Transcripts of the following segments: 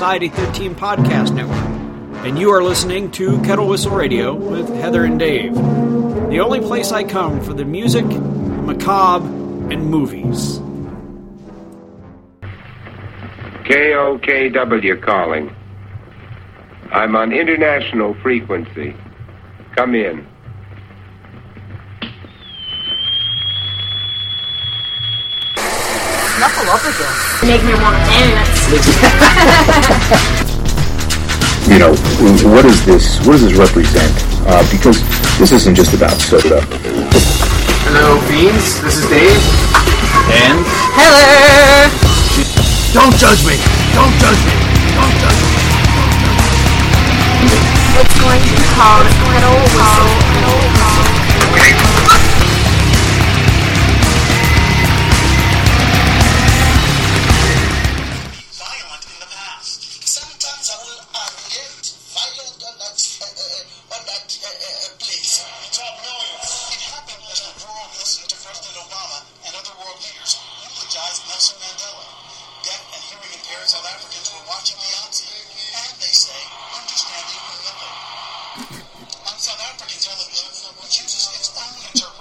Society 13 Podcast Network, and you are listening to Kettle Whistle Radio with Heather and Dave, the only place I come for the music, macabre, and movies. KOKW calling. I'm on international frequency. Come in. Knuckle up again. Make me want to dance. You know, what does this what does this represent? Uh, because this isn't just about soda. Hello, Beans. This is Dave. And Hello. don't judge me. Don't judge me. Don't judge me. It's going to be called Kettle Whistle. violent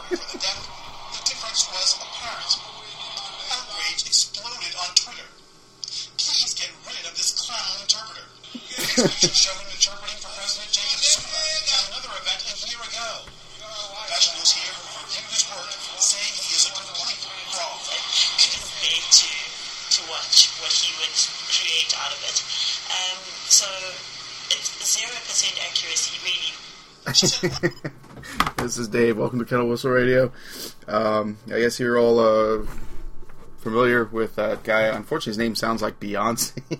the deaf, the difference was apparent. Outrage exploded on Twitter. Please get rid of this clown interpreter. Next week, show him interpreting for President Jacob Zuma at another event a year ago. Professionals here who reviewed his work say he is a complete fraud. couldn't bear to to watch what he would create out of it. Um, so it's zero percent accuracy, really. This is Dave. Welcome to Kettle Whistle Radio. Um, I guess you're all uh, familiar with that guy. Unfortunately, his name sounds like Beyonce.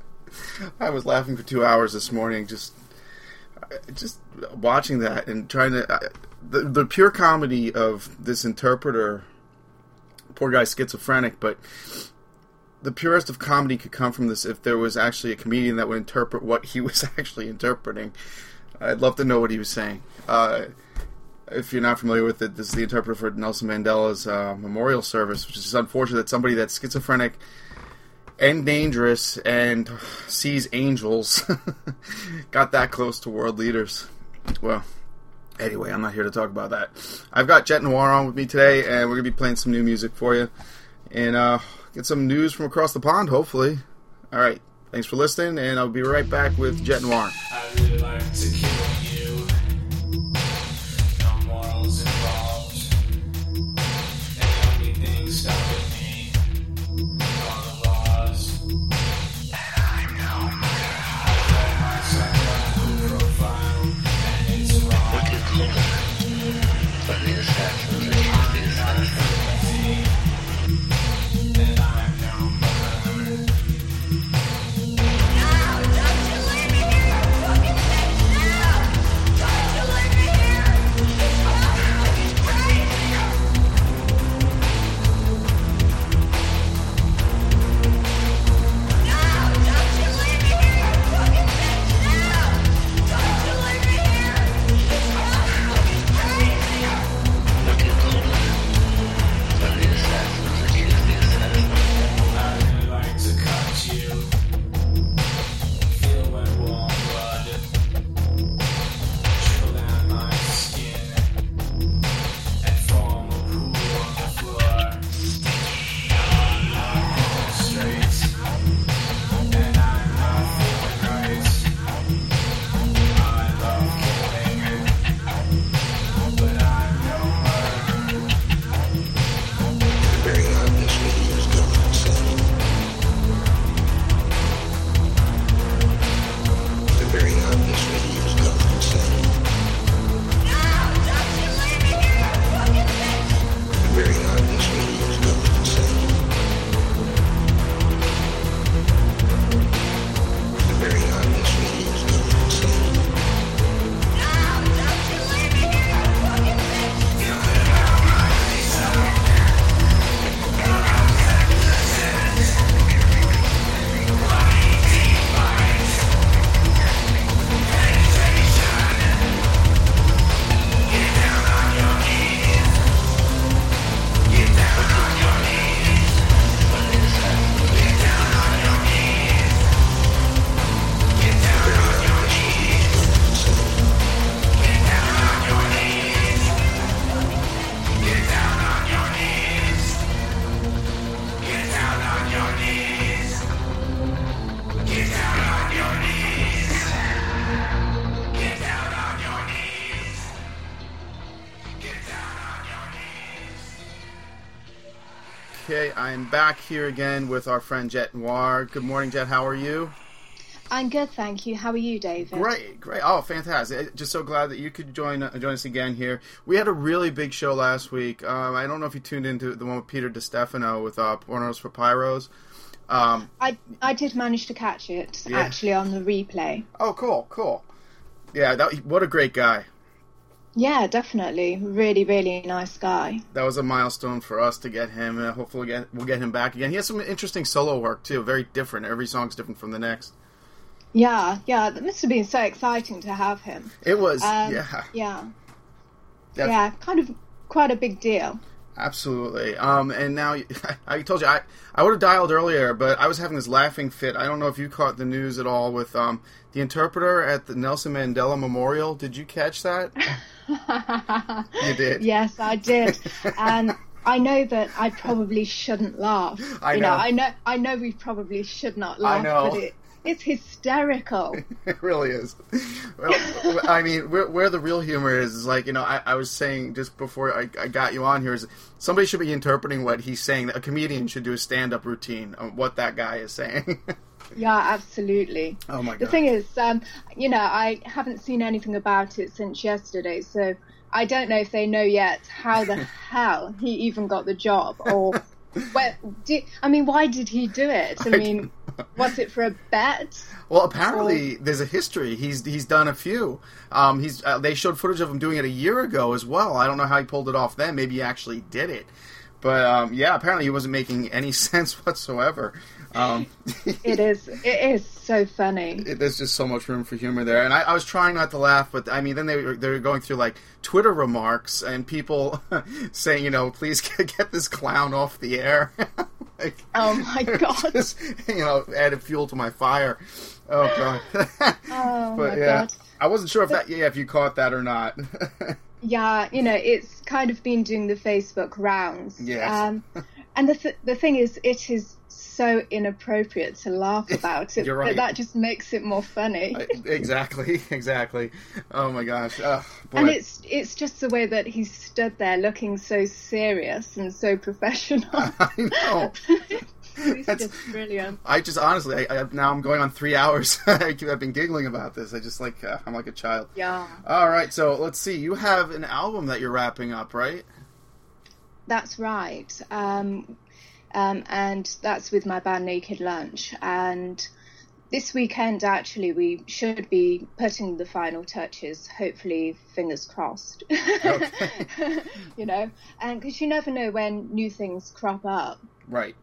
I was laughing for two hours this morning, just just watching that and trying to the the pure comedy of this interpreter. Poor guy's schizophrenic, but the purest of comedy could come from this if there was actually a comedian that would interpret what he was actually interpreting. I'd love to know what he was saying. Uh, if you're not familiar with it, this is the interpreter for Nelson Mandela's uh, memorial service, which is unfortunate that somebody that's schizophrenic and dangerous and sees angels got that close to world leaders. Well, anyway, I'm not here to talk about that. I've got Jet Noir on with me today, and we're going to be playing some new music for you and uh, get some news from across the pond, hopefully. All right, thanks for listening, and I'll be right back with Jet Noir. Am back here again with our friend Jet Noir. Good morning, Jet. How are you? I'm good, thank you. How are you, David? Great, great. Oh, fantastic! Just so glad that you could join uh, join us again here. We had a really big show last week. Um, I don't know if you tuned into the one with Peter DiStefano with uh, Pornos for Pyros. Um, I I did manage to catch it Yeah. actually on the replay. oh, cool, cool. Yeah, that, what a great guy. Yeah, definitely. Really, really nice guy. That was a milestone for us to get him. Uh, hopefully, get, we'll get him back again. He has some interesting solo work too. Very different. Every song's different from the next. Yeah, yeah. That must have been so exciting to have him. It was, Um, yeah. yeah, yeah. Kind of quite a big deal. Absolutely. Um, and now I told you I, I would have dialed earlier, but I was having this laughing fit. I don't know if you caught the news at all with um, the interpreter at the Nelson Mandela Memorial. Did you catch that? you did. Yes, I did, and I know that I probably shouldn't laugh. I you know. I know. I know we probably should not laugh, I know. but it, it's hysterical. It really is. Well, I mean, where, where the real humor is is like you know I, I was saying just before I, I got you on here is somebody should be interpreting what he's saying. A comedian should do a stand up routine on what that guy is saying. Yeah, absolutely. oh my The thing is, um, you know, I haven't seen anything about it since yesterday, so I don't know if they know yet how the hell he even got the job, or where. Did, I mean, why did he do it? I mean, was it for a bet? Well, apparently there's a history. He's he's done a few. Um, he's uh, they showed footage of him doing it a year ago as well. I don't know how he pulled it off then. Maybe he actually did it. But um, yeah, apparently he wasn't making any sense whatsoever. Um, It is. It is so funny. it- there's just so much room for humor there, and I, I was trying not to laugh, but I mean, then they were they were going through like Twitter remarks and people saying, you know, please get, get this clown off the air. like, Oh my god. just, you know, added fuel to my fire. Oh god. Oh but my yeah, god. I wasn't sure if that yeah if you caught that or not. Yeah, you know, it's kind of been doing the Facebook rounds. Yes. Um, and the th- the thing is, it is so inappropriate to laugh about it, You're right. but that just makes it more funny. exactly, exactly. Oh my gosh. Boy. and it's it's just the way that he stood there looking so serious and so professional. I know. it's That's- just brilliant. I just honestly, I, I, now I'm going on three hours. I've been giggling about this. I just like uh, I'm like a child. Yeah, All right, so let's see. You have an album that you're wrapping up, right? that's right. Um, um, and that's with my band Naked Lunch. And this weekend, actually, we should be putting the final touches. Hopefully, fingers crossed. you know, and because you never know when new things crop up. Right.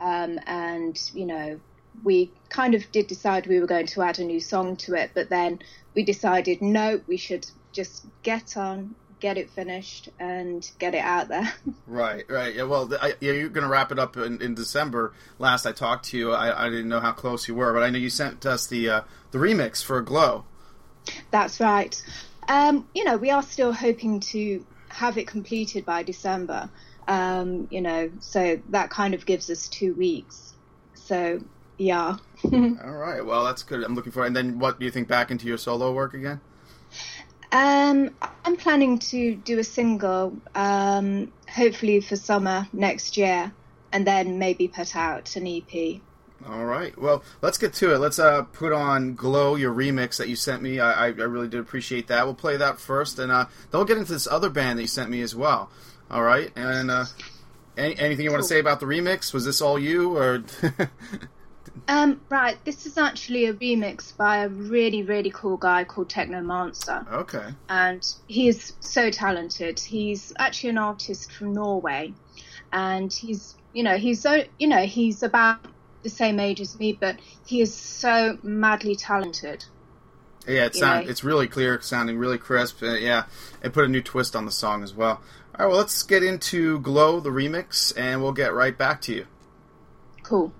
um, and you know we kind of did decide we were going to add a new song to it but then we decided no we should just get on get it finished and get it out there Right, right. Yeah, well, I, yeah, you're going to wrap it up in, in December. Last I talked to you, I, I didn't know how close you were, but I know you sent us the uh, the remix for Glow. that's right um, you know we are still hoping to have it completed by december um, you know so that kind of gives us two weeks so yeah All right, well, that's good. I'm looking forward. And then, what do you think back into your solo work again? Um, I'm planning to do a single, um, hopefully for summer next year, and then maybe put out an EP. All right. Well, let's get to it. Let's uh, put on "Glow," your remix that you sent me. I, I, really did appreciate that. We'll play that first, and uh, then we'll get into this other band that you sent me as well. All right. And uh, any, anything you want to say about the remix? Was this all you, or Um, right, this is actually a remix by a really, really cool guy called Techno Monster, okay? and he is so talented. He's actually an artist from Norway, and he's, you know, he's so, you know, he's about the same age as me, but he is so madly talented. Yeah, it sound know. it's really clear, sounding really crisp. Uh, yeah, and put a new twist on the song as well. All right, well, let's get into "Glow" the remix, and we'll get right back to you. Cool.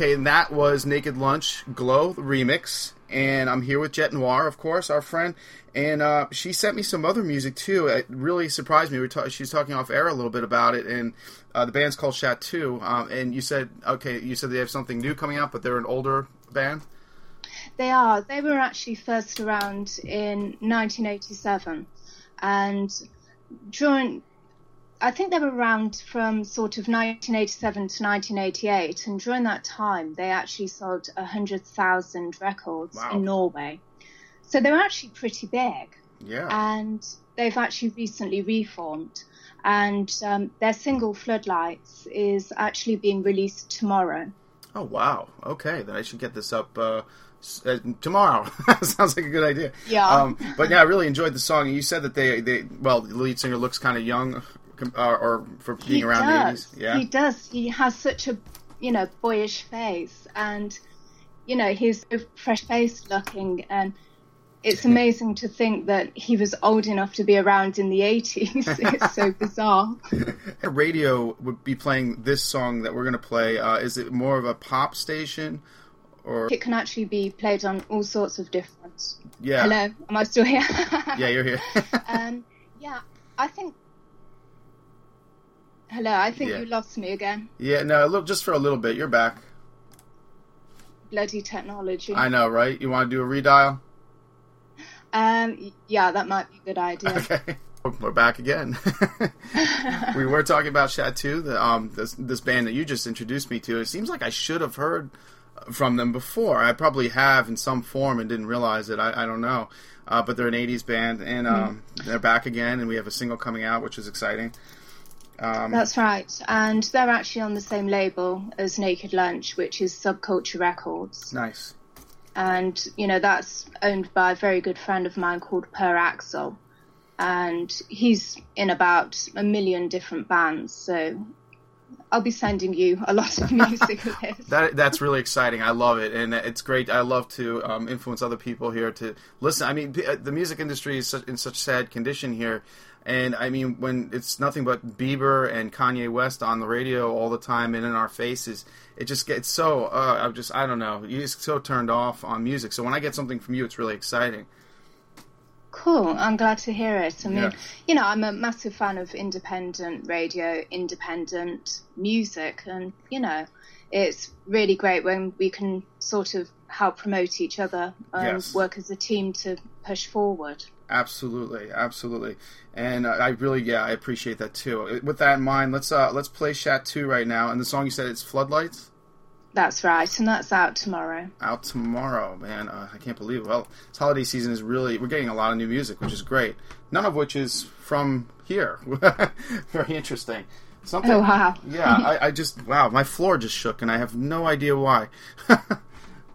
Okay, and that was Naked Lunch Glow remix, and I'm here with Jet Noir, of course, our friend, and uh, she sent me some other music too. It really surprised me. We ta- she's talking off air a little bit about it, and uh, the band's called Chateau. Um, and you said, okay, you said they have something new coming out, but they're an older band. They are. They were actually first around in 1987, and during, I think they were around from sort of 1987 to 1988, and during that time, they actually sold 100,000 records Wow. in Norway. So they're actually pretty big, Yeah. and they've actually recently reformed. And um, their single "Floodlights" is actually being released tomorrow. Oh wow. Okay, then I should get this up uh, uh, tomorrow. Sounds like a good idea. Yeah. Um, but yeah, I really enjoyed the song. You said that they, they well, the lead singer looks kind of young, uh, or for being he around does. the eighties. Yeah. He does. He has such a, you know, boyish face, and you know, he's so fresh faced looking, and it's amazing to think that he was old enough to be around in the eighties. it's so bizarre. Radio would be playing this song that we're going to play. Uh, is it more of a pop station, or It can actually be played on all sorts of different. yeah? Hello, am I still here? Yeah, you're here. um, yeah, I think. Hello, I think Yeah. you lost me again. yeah, no, little, just for a little bit. You're back. Bloody technology. I know, right? You want to do a redial? Um, yeah, that might be a good idea. Okay. We're back again. we were talking about Chateau, the, um, this, this band that you just introduced me to. It seems like I should have heard from them before. I probably have in some form and didn't realize it. I, I don't know. Uh, but they're an 80s band, and um, they're back again, and we have a single coming out, which is exciting. Um, That's right, and they're actually on the same label as Naked Lunch, which is Subculture Records, nice. and you know that's owned by a very good friend of mine called Per Axel, and he's in about a million different bands. So I'll be sending you a lot of music with this. That that's really exciting. I love it, and it's great. I love to um, influence other people here to listen. I mean, uh, the music industry is in such sad condition here, and I mean, when it's nothing but Bieber and Kanye West on the radio all the time and in our faces, it just gets so. Uh, I'm just, I don't know. You just so turned off on music. So when I get something from you, it's really exciting. Cool. I'm glad to hear it. I mean, Yeah. you know, I'm a massive fan of independent radio, independent music, and you know, it's really great when we can sort of help promote each other and Yes. work as a team to push forward. Absolutely, absolutely, and uh, I really, yeah, I appreciate that too. With that in mind, let's uh, let's play Chateau right now. And the song you said it's Floodlights. That's right, and that's out tomorrow. out tomorrow, man. Uh, I can't believe. It. Well, this holiday season is really we're getting a lot of new music, which is great. None of which is from here. Very interesting. Something. Oh, wow. yeah, I, I just wow, my floor just shook, and I have no idea why.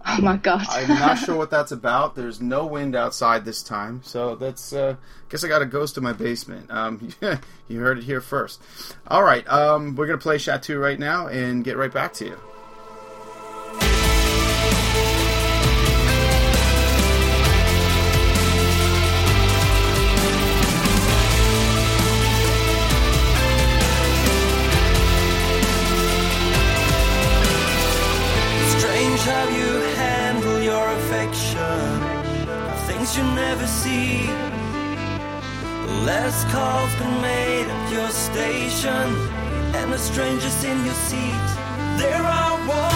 Oh my god. I'm not sure what that's about. There's no wind outside this time, so that's. Uh, guess I got a ghost in my basement. Um, you heard it here first. All right, um, we're gonna play Chateau right now and get right back to you. Strange how you handle your affection. Things you never see. Less calls been made at your station, and the strangers in your seat. There are walls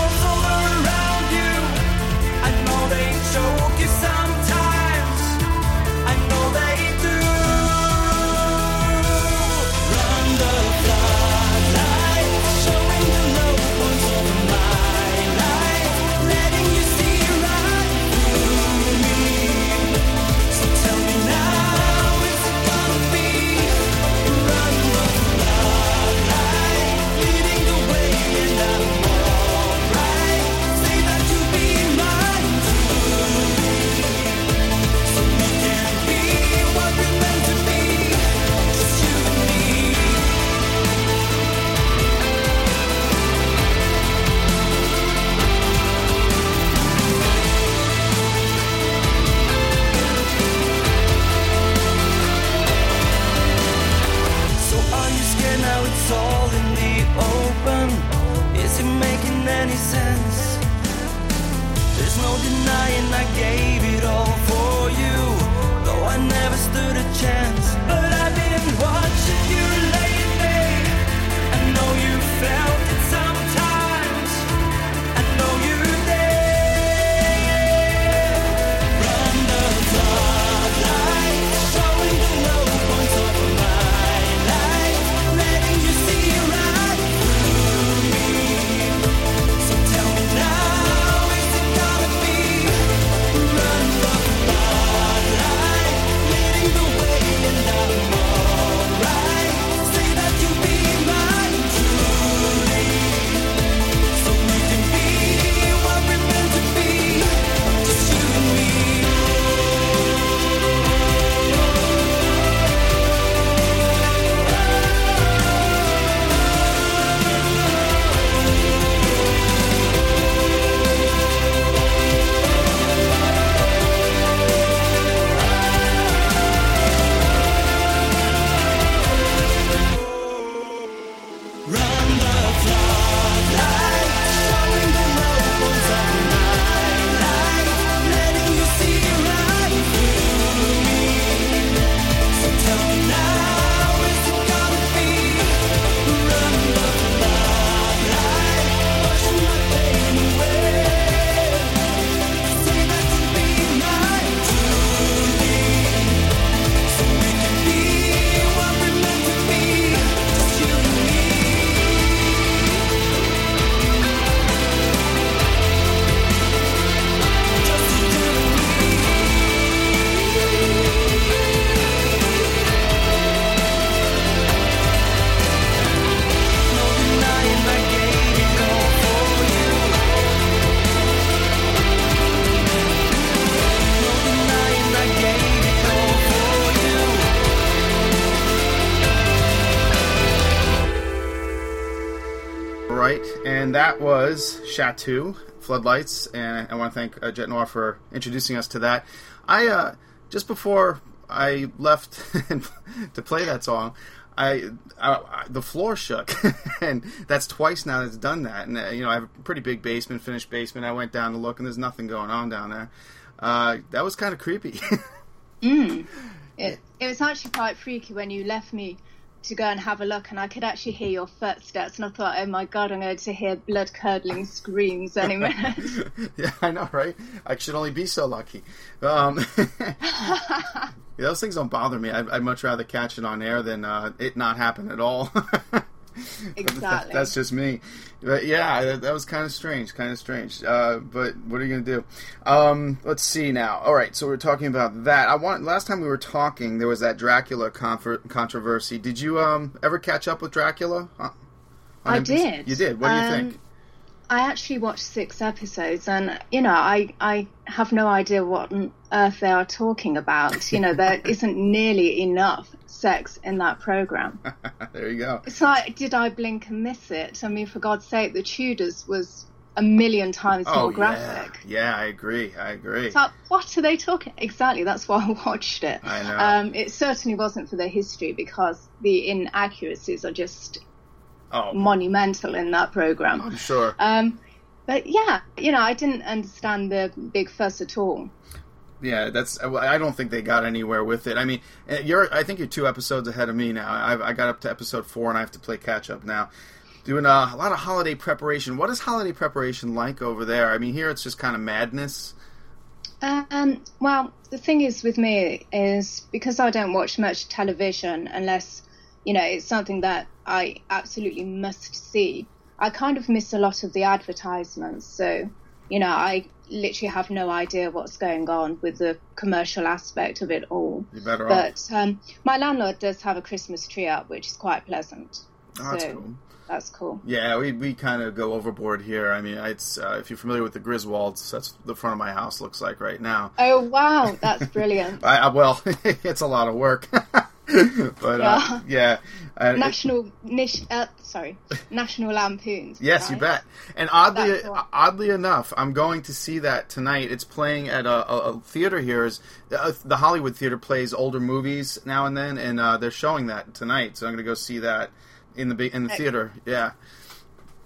was Chateau Floodlights, and I want to thank uh, Jet Noir for introducing us to that. I uh, just before I left to play that song, I, I, I the floor shook, and that's twice now that's done that. And uh, you know, I have a pretty big basement, finished basement. I went down to look, and there's nothing going on down there. Uh, that was kind of creepy. Mm. It, it was actually quite freaky when you left me to go and have a look, and I could actually hear your footsteps, and I thought, oh my god, I'm going to hear blood curdling screams any minute. yeah, I know, right? I should only be so lucky. Um, those things don't bother me. I'd, I'd much rather catch it on air than uh, it not happen at all. Exactly. That's just me. But yeah, that, that was kind of strange, kind of strange. Uh, but what are you going to do? Um, let's see now. All right, so we're talking about that. I want last time we were talking, there was that Dracula confer- controversy. Did you um, ever catch up with Dracula? I did. You did. What do you Um, think? I actually watched six episodes, and you know, I I have no idea what on earth they are talking about. You know, there isn't nearly enough sex in that program. there you go. It's like, did I blink and miss it? I mean, for God's sake, the Tudors was a million times Oh more yeah, graphic. yeah. I agree. I agree. It's like, what are they talking? Exactly, that's why I watched it. I know. Um, it certainly wasn't for the history because the inaccuracies are just oh, monumental in that program. I'm sure. Um, but yeah, you know, I didn't understand the big fuss at all. Yeah, that's. I don't think they got anywhere with it. I mean, eh, you're. I think you're two episodes ahead of me now. I, I got up to episode four, and I have to play catch up now. Doing uh, a lot of holiday preparation. What is holiday preparation like over there? I mean, here it's just kind of madness. Um, well, the thing is with me is because I don't watch much television unless, you know, it's something that I absolutely must see. I kind of miss a lot of the advertisements. So, you know, I literally have no idea what's going on with the commercial aspect of it all. You're better off. But um, my landlord does have a Christmas tree up, which is quite pleasant. Oh, that's so cool. that's cool. Yeah, we, we kind of go overboard here. I mean, it's uh, if you're familiar with the Griswolds, that's the front of my house looks like right now. Oh wow, that's brilliant. I, I well, it's a lot of work, but uh, yeah, uh, it- National nish, uh, sorry, National Lampoons. Yes, you bet. And oddly, oddly enough, I'm going to see that tonight. It's playing at a, a, a theater here. Is uh, the Hollywood Theater plays older movies now and then, and uh, they're showing that tonight. So I'm going to go see that in the in the Ex- theater. Yeah,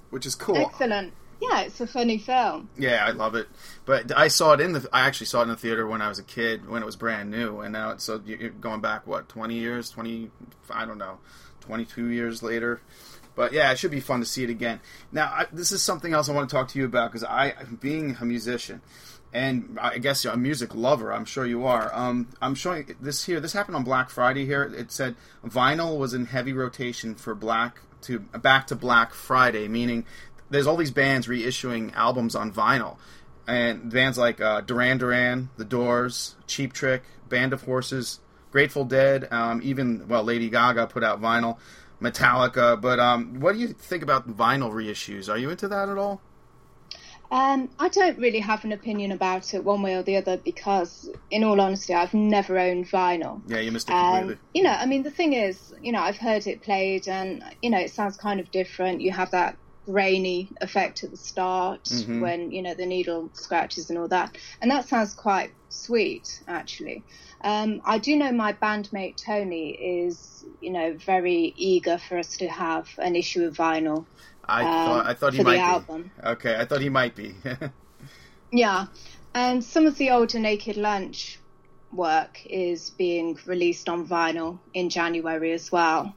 which is cool. Excellent. Yeah, it's a funny film. Yeah, I love it. But I saw it in the. I actually saw it in the theater when I was a kid, when it was brand new, and now it's so you- you're going back what twenty years, twenty, I don't know, twenty two years later. But yeah, it should be fun to see it again. Now, I, this is something else I want to talk to you about because I, being a musician, and I guess a music lover, I'm sure you are. Um, I'm showing this here. This happened on Black Friday. Here, it said vinyl was in heavy rotation for Black to back to Black Friday, meaning there's all these bands reissuing albums on vinyl, and bands like uh, Duran Duran, The Doors, Cheap Trick, Band of Horses, Grateful Dead, um, even well, Lady Gaga put out vinyl, Metallica. But um, what do you think about vinyl reissues? Are you into that at all? Um, I don't really have an opinion about it one way or the other because, in all honesty, I've never owned vinyl. Yeah, you missed it Um, completely. you know, I mean, the thing is, you know, I've heard it played, and you know, it sounds kind of different. You have that grainy effect at the start Mhm. when you know the needle scratches and all that, and that sounds quite sweet, actually. Um, I do know my bandmate Tony is, you know, very eager for us to have an issue of vinyl. I um, thought I thought he for the album. be. Okay, I thought he might be. Yeah, and some of the older Naked Lunch work is being released on vinyl in January as well.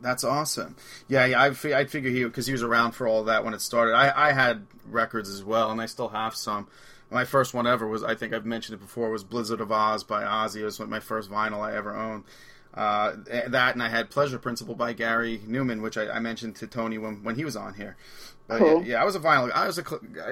That's awesome. Yeah, yeah. I fi- I'd figure he because he was around for all that when it started. I I had records as well, and I still have some. My first one ever was I think I've mentioned it before was Blizzard of Ozz by Ozzy. It was my first vinyl I ever owned. Uh, that and I had Pleasure Principle by Gary Numan, which I, I mentioned to Tony when when he was on here. But Cool. yeah, yeah, I was a vinyl. I was a.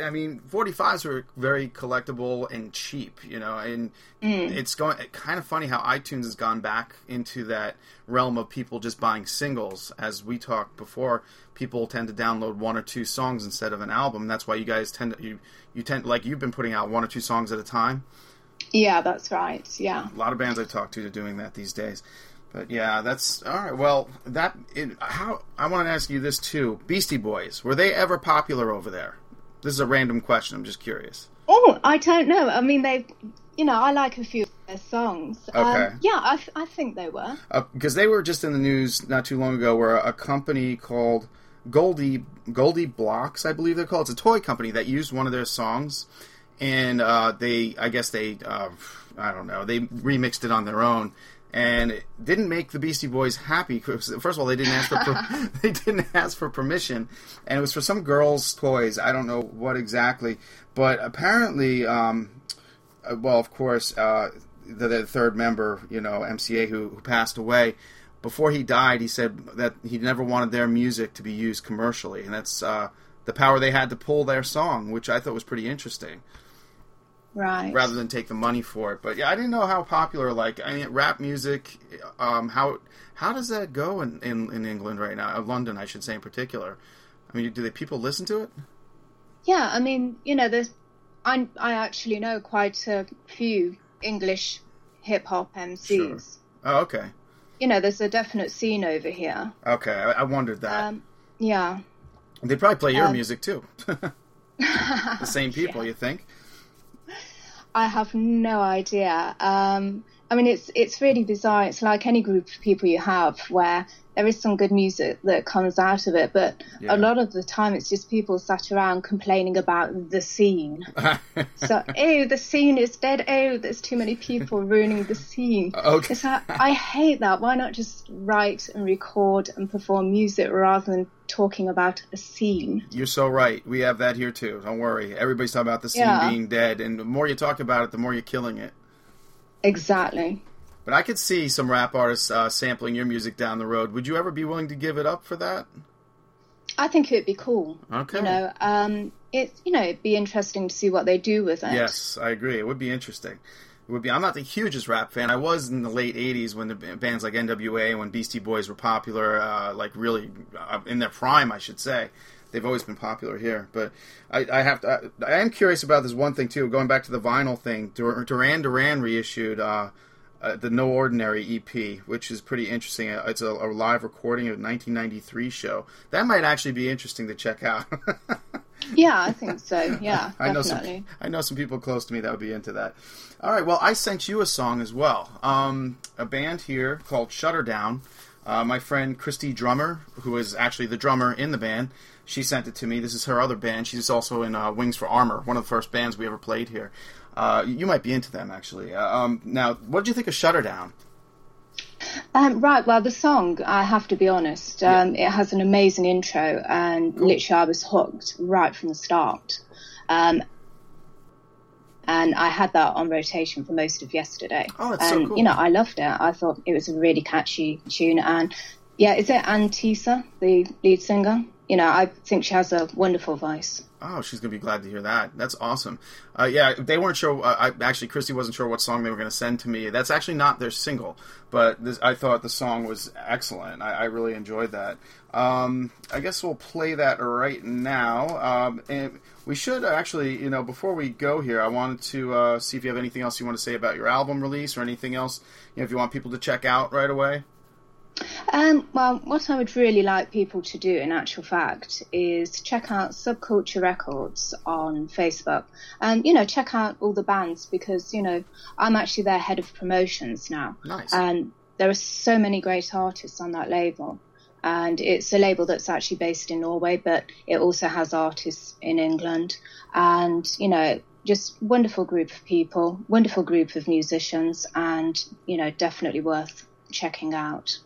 I mean, 45s were very collectible and cheap, you know. And Mm. it's going kind of funny how iTunes has gone back into that realm of people just buying singles. As we talked before, people tend to download one or two songs instead of an album. That's why you guys tend to you you tend like you've been putting out one or two songs at a time. Yeah, that's right. Yeah. A lot of bands I talk to are doing that these days. But yeah, that's all right. Well, that it, how I want to ask you this too. Beastie Boys were they ever popular over there? This is a random question. I'm just curious. Oh, I don't know. I mean, they, you know, I like a few of their songs. Okay. Um, yeah, I, I think they were. because they were just in the news not too long ago, where a, company called Goldie GoldieBlox, I believe they're called, it's a toy company that used one of their songs, and uh, they, I guess they, uh, I don't know, they remixed it on their own. And it didn't make the Beastie Boys happy. First of all, they didn't ask for per- they didn't ask for permission, and it was for some girls' toys. I don't know what exactly, but apparently, um, uh, well, of course, uh, the, the third member, you know, MCA, who, who passed away, before he died, he said that he never wanted their music to be used commercially, and that's uh, the power they had to pull their song, which I thought was pretty interesting, Right. rather than take the money for it. But yeah, I didn't know how popular, like, I mean, rap music, um, how how does that go in, in, in England right now, uh, London, I should say in particular. I mean, do the people listen to it? Yeah, I mean, you know, there's, I, I actually know quite a few English hip hop MCs. Oh, okay, You know, there's a definite scene over here. okay, I, I wondered that. Um, yeah. they probably play your um, music too. the same people, you think? I have no idea. Um, I mean, it's it's really bizarre. It's like any group of people you have where there is some good music that comes out of it, but Yeah. a lot of the time it's just people sat around complaining about the scene. so, oh, the scene is dead. Oh, there's too many people ruining the scene. Okay. Like, I hate that. Why not just write and record and perform music rather than talking about a scene? You're so right. We have that here too. Don't worry. Everybody's talking about the scene Yeah. being dead, and the more you talk about it, the more you're killing it. Exactly. But I could see some rap artists uh, sampling your music down the road. Would you ever be willing to give it up for that? I think it'd be cool. Okay. You know, um, it's you know, it'd be interesting to see what they do with it. Yes, I agree. It would be interesting. Would be. I'm not the hugest rap fan. I was in the late '80s when the bands like NWA, when Beastie Boys were popular, uh, like really uh, in their prime, I should say. They've always been popular here, but I, I have to. I, I am curious about this one thing too. Going back to the vinyl thing, Dur- Duran Duran reissued uh, uh, the No Ordinary EP, which is pretty interesting. Uh, It's a, a live recording of a 1993 show. That might actually be interesting to check out. Yeah, I think so. Yeah, I know definitely. some. I know some people close to me that would be into that. All right. Well, I sent you a song as well. Um, a band here called Shutter Down. Uh, my friend Christy Drummer, who is actually the drummer in the band, she sent it to me. This is her other band. She's also in uh, Wings for Armor, one of the first bands we ever played here. Uh, you might be into them actually. Uh, um, now, what did you think of Shutter Down? Um, right. Well, the song, I have to be honest, um, it has an amazing intro, and literally I was hooked right from the start. Um, and I had that on rotation for most of yesterday. Oh, that's so and cool. you know, I loved it. I thought it was a really catchy tune, and yeah, is it Antisa, the lead singer? You know, I think she has a wonderful voice. Oh, she's gonna be glad to hear that. That's awesome. Uh, yeah, they weren't sure. Uh, I, actually, Christy wasn't sure what song they were gonna send to me. That's actually not their single, but this, I thought the song was excellent. I, I really enjoyed that. Um, I guess we'll play that right now. Um, and we should actually, you know, before we go here, I wanted to uh, see if you have anything else you want to say about your album release or anything else. You know, if you want people to check out right away. Um, well, what I would really like people to do, in actual fact, is check out Subculture Records on Facebook, and you know, check out all the bands because you know I'm actually their head of promotions now, Nice. and there are so many great artists on that label. And it's a label that's actually based in Norway, but it also has artists in England, and you know, just wonderful group of people, wonderful group of musicians, and you know, definitely worth checking out.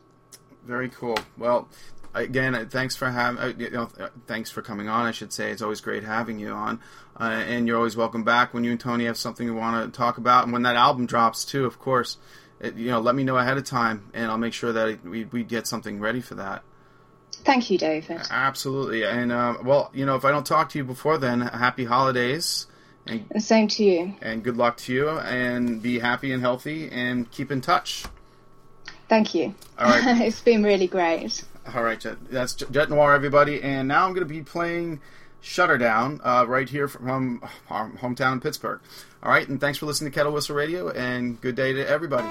Very cool. Well, again, uh, thanks for having. Uh, you know, uh, thanks for coming on. I should say it's always great having you on, uh, and you're always welcome back when you and Tony have something you want to talk about, and when that album drops too. Of course, it, you know, let me know ahead of time, and I'll make sure that we we get something ready for that. Thank you, David. Absolutely, and uh, well, you know, if I don't talk to you before then, happy holidays. And, and same to you. And good luck to you, and be happy and healthy, and keep in touch. Thank you. All right. it's been really great. All right, Jet, that's Jet Noir, everybody, and now I'm going to be playing Shutter Down uh, right here from our hometown in Pittsburgh. All right, and thanks for listening to Kettle Whistle Radio, and good day to everybody.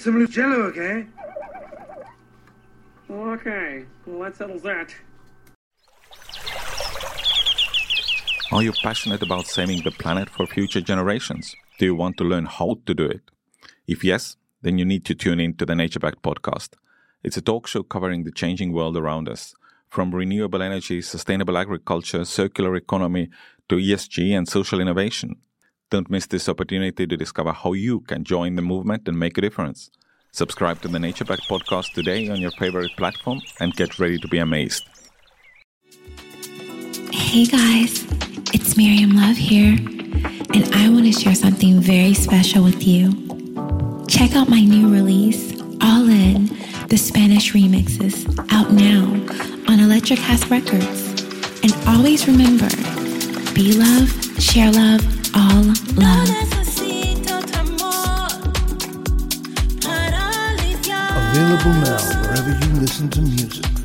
Have some loose jello, okay? Okay, well, that settles that. Are you passionate about saving the planet for future generations? Do you want to learn how to do it? If yes, then you need to tune in to the Nature Back podcast. It's a talk show covering the changing world around us, from renewable energy, sustainable agriculture, circular economy, to ESG and social innovation. Don't miss this opportunity to discover how you can join the movement and make a difference. Subscribe to the Nature Back podcast today on your favorite platform and get ready to be amazed. Hey guys, it's Miriam Love here, and I want to share something very special with you. Check out my new release, All In, the Spanish remixes, out now on Electric House Records. And always remember be love, share love, all love. Available now wherever you listen to music.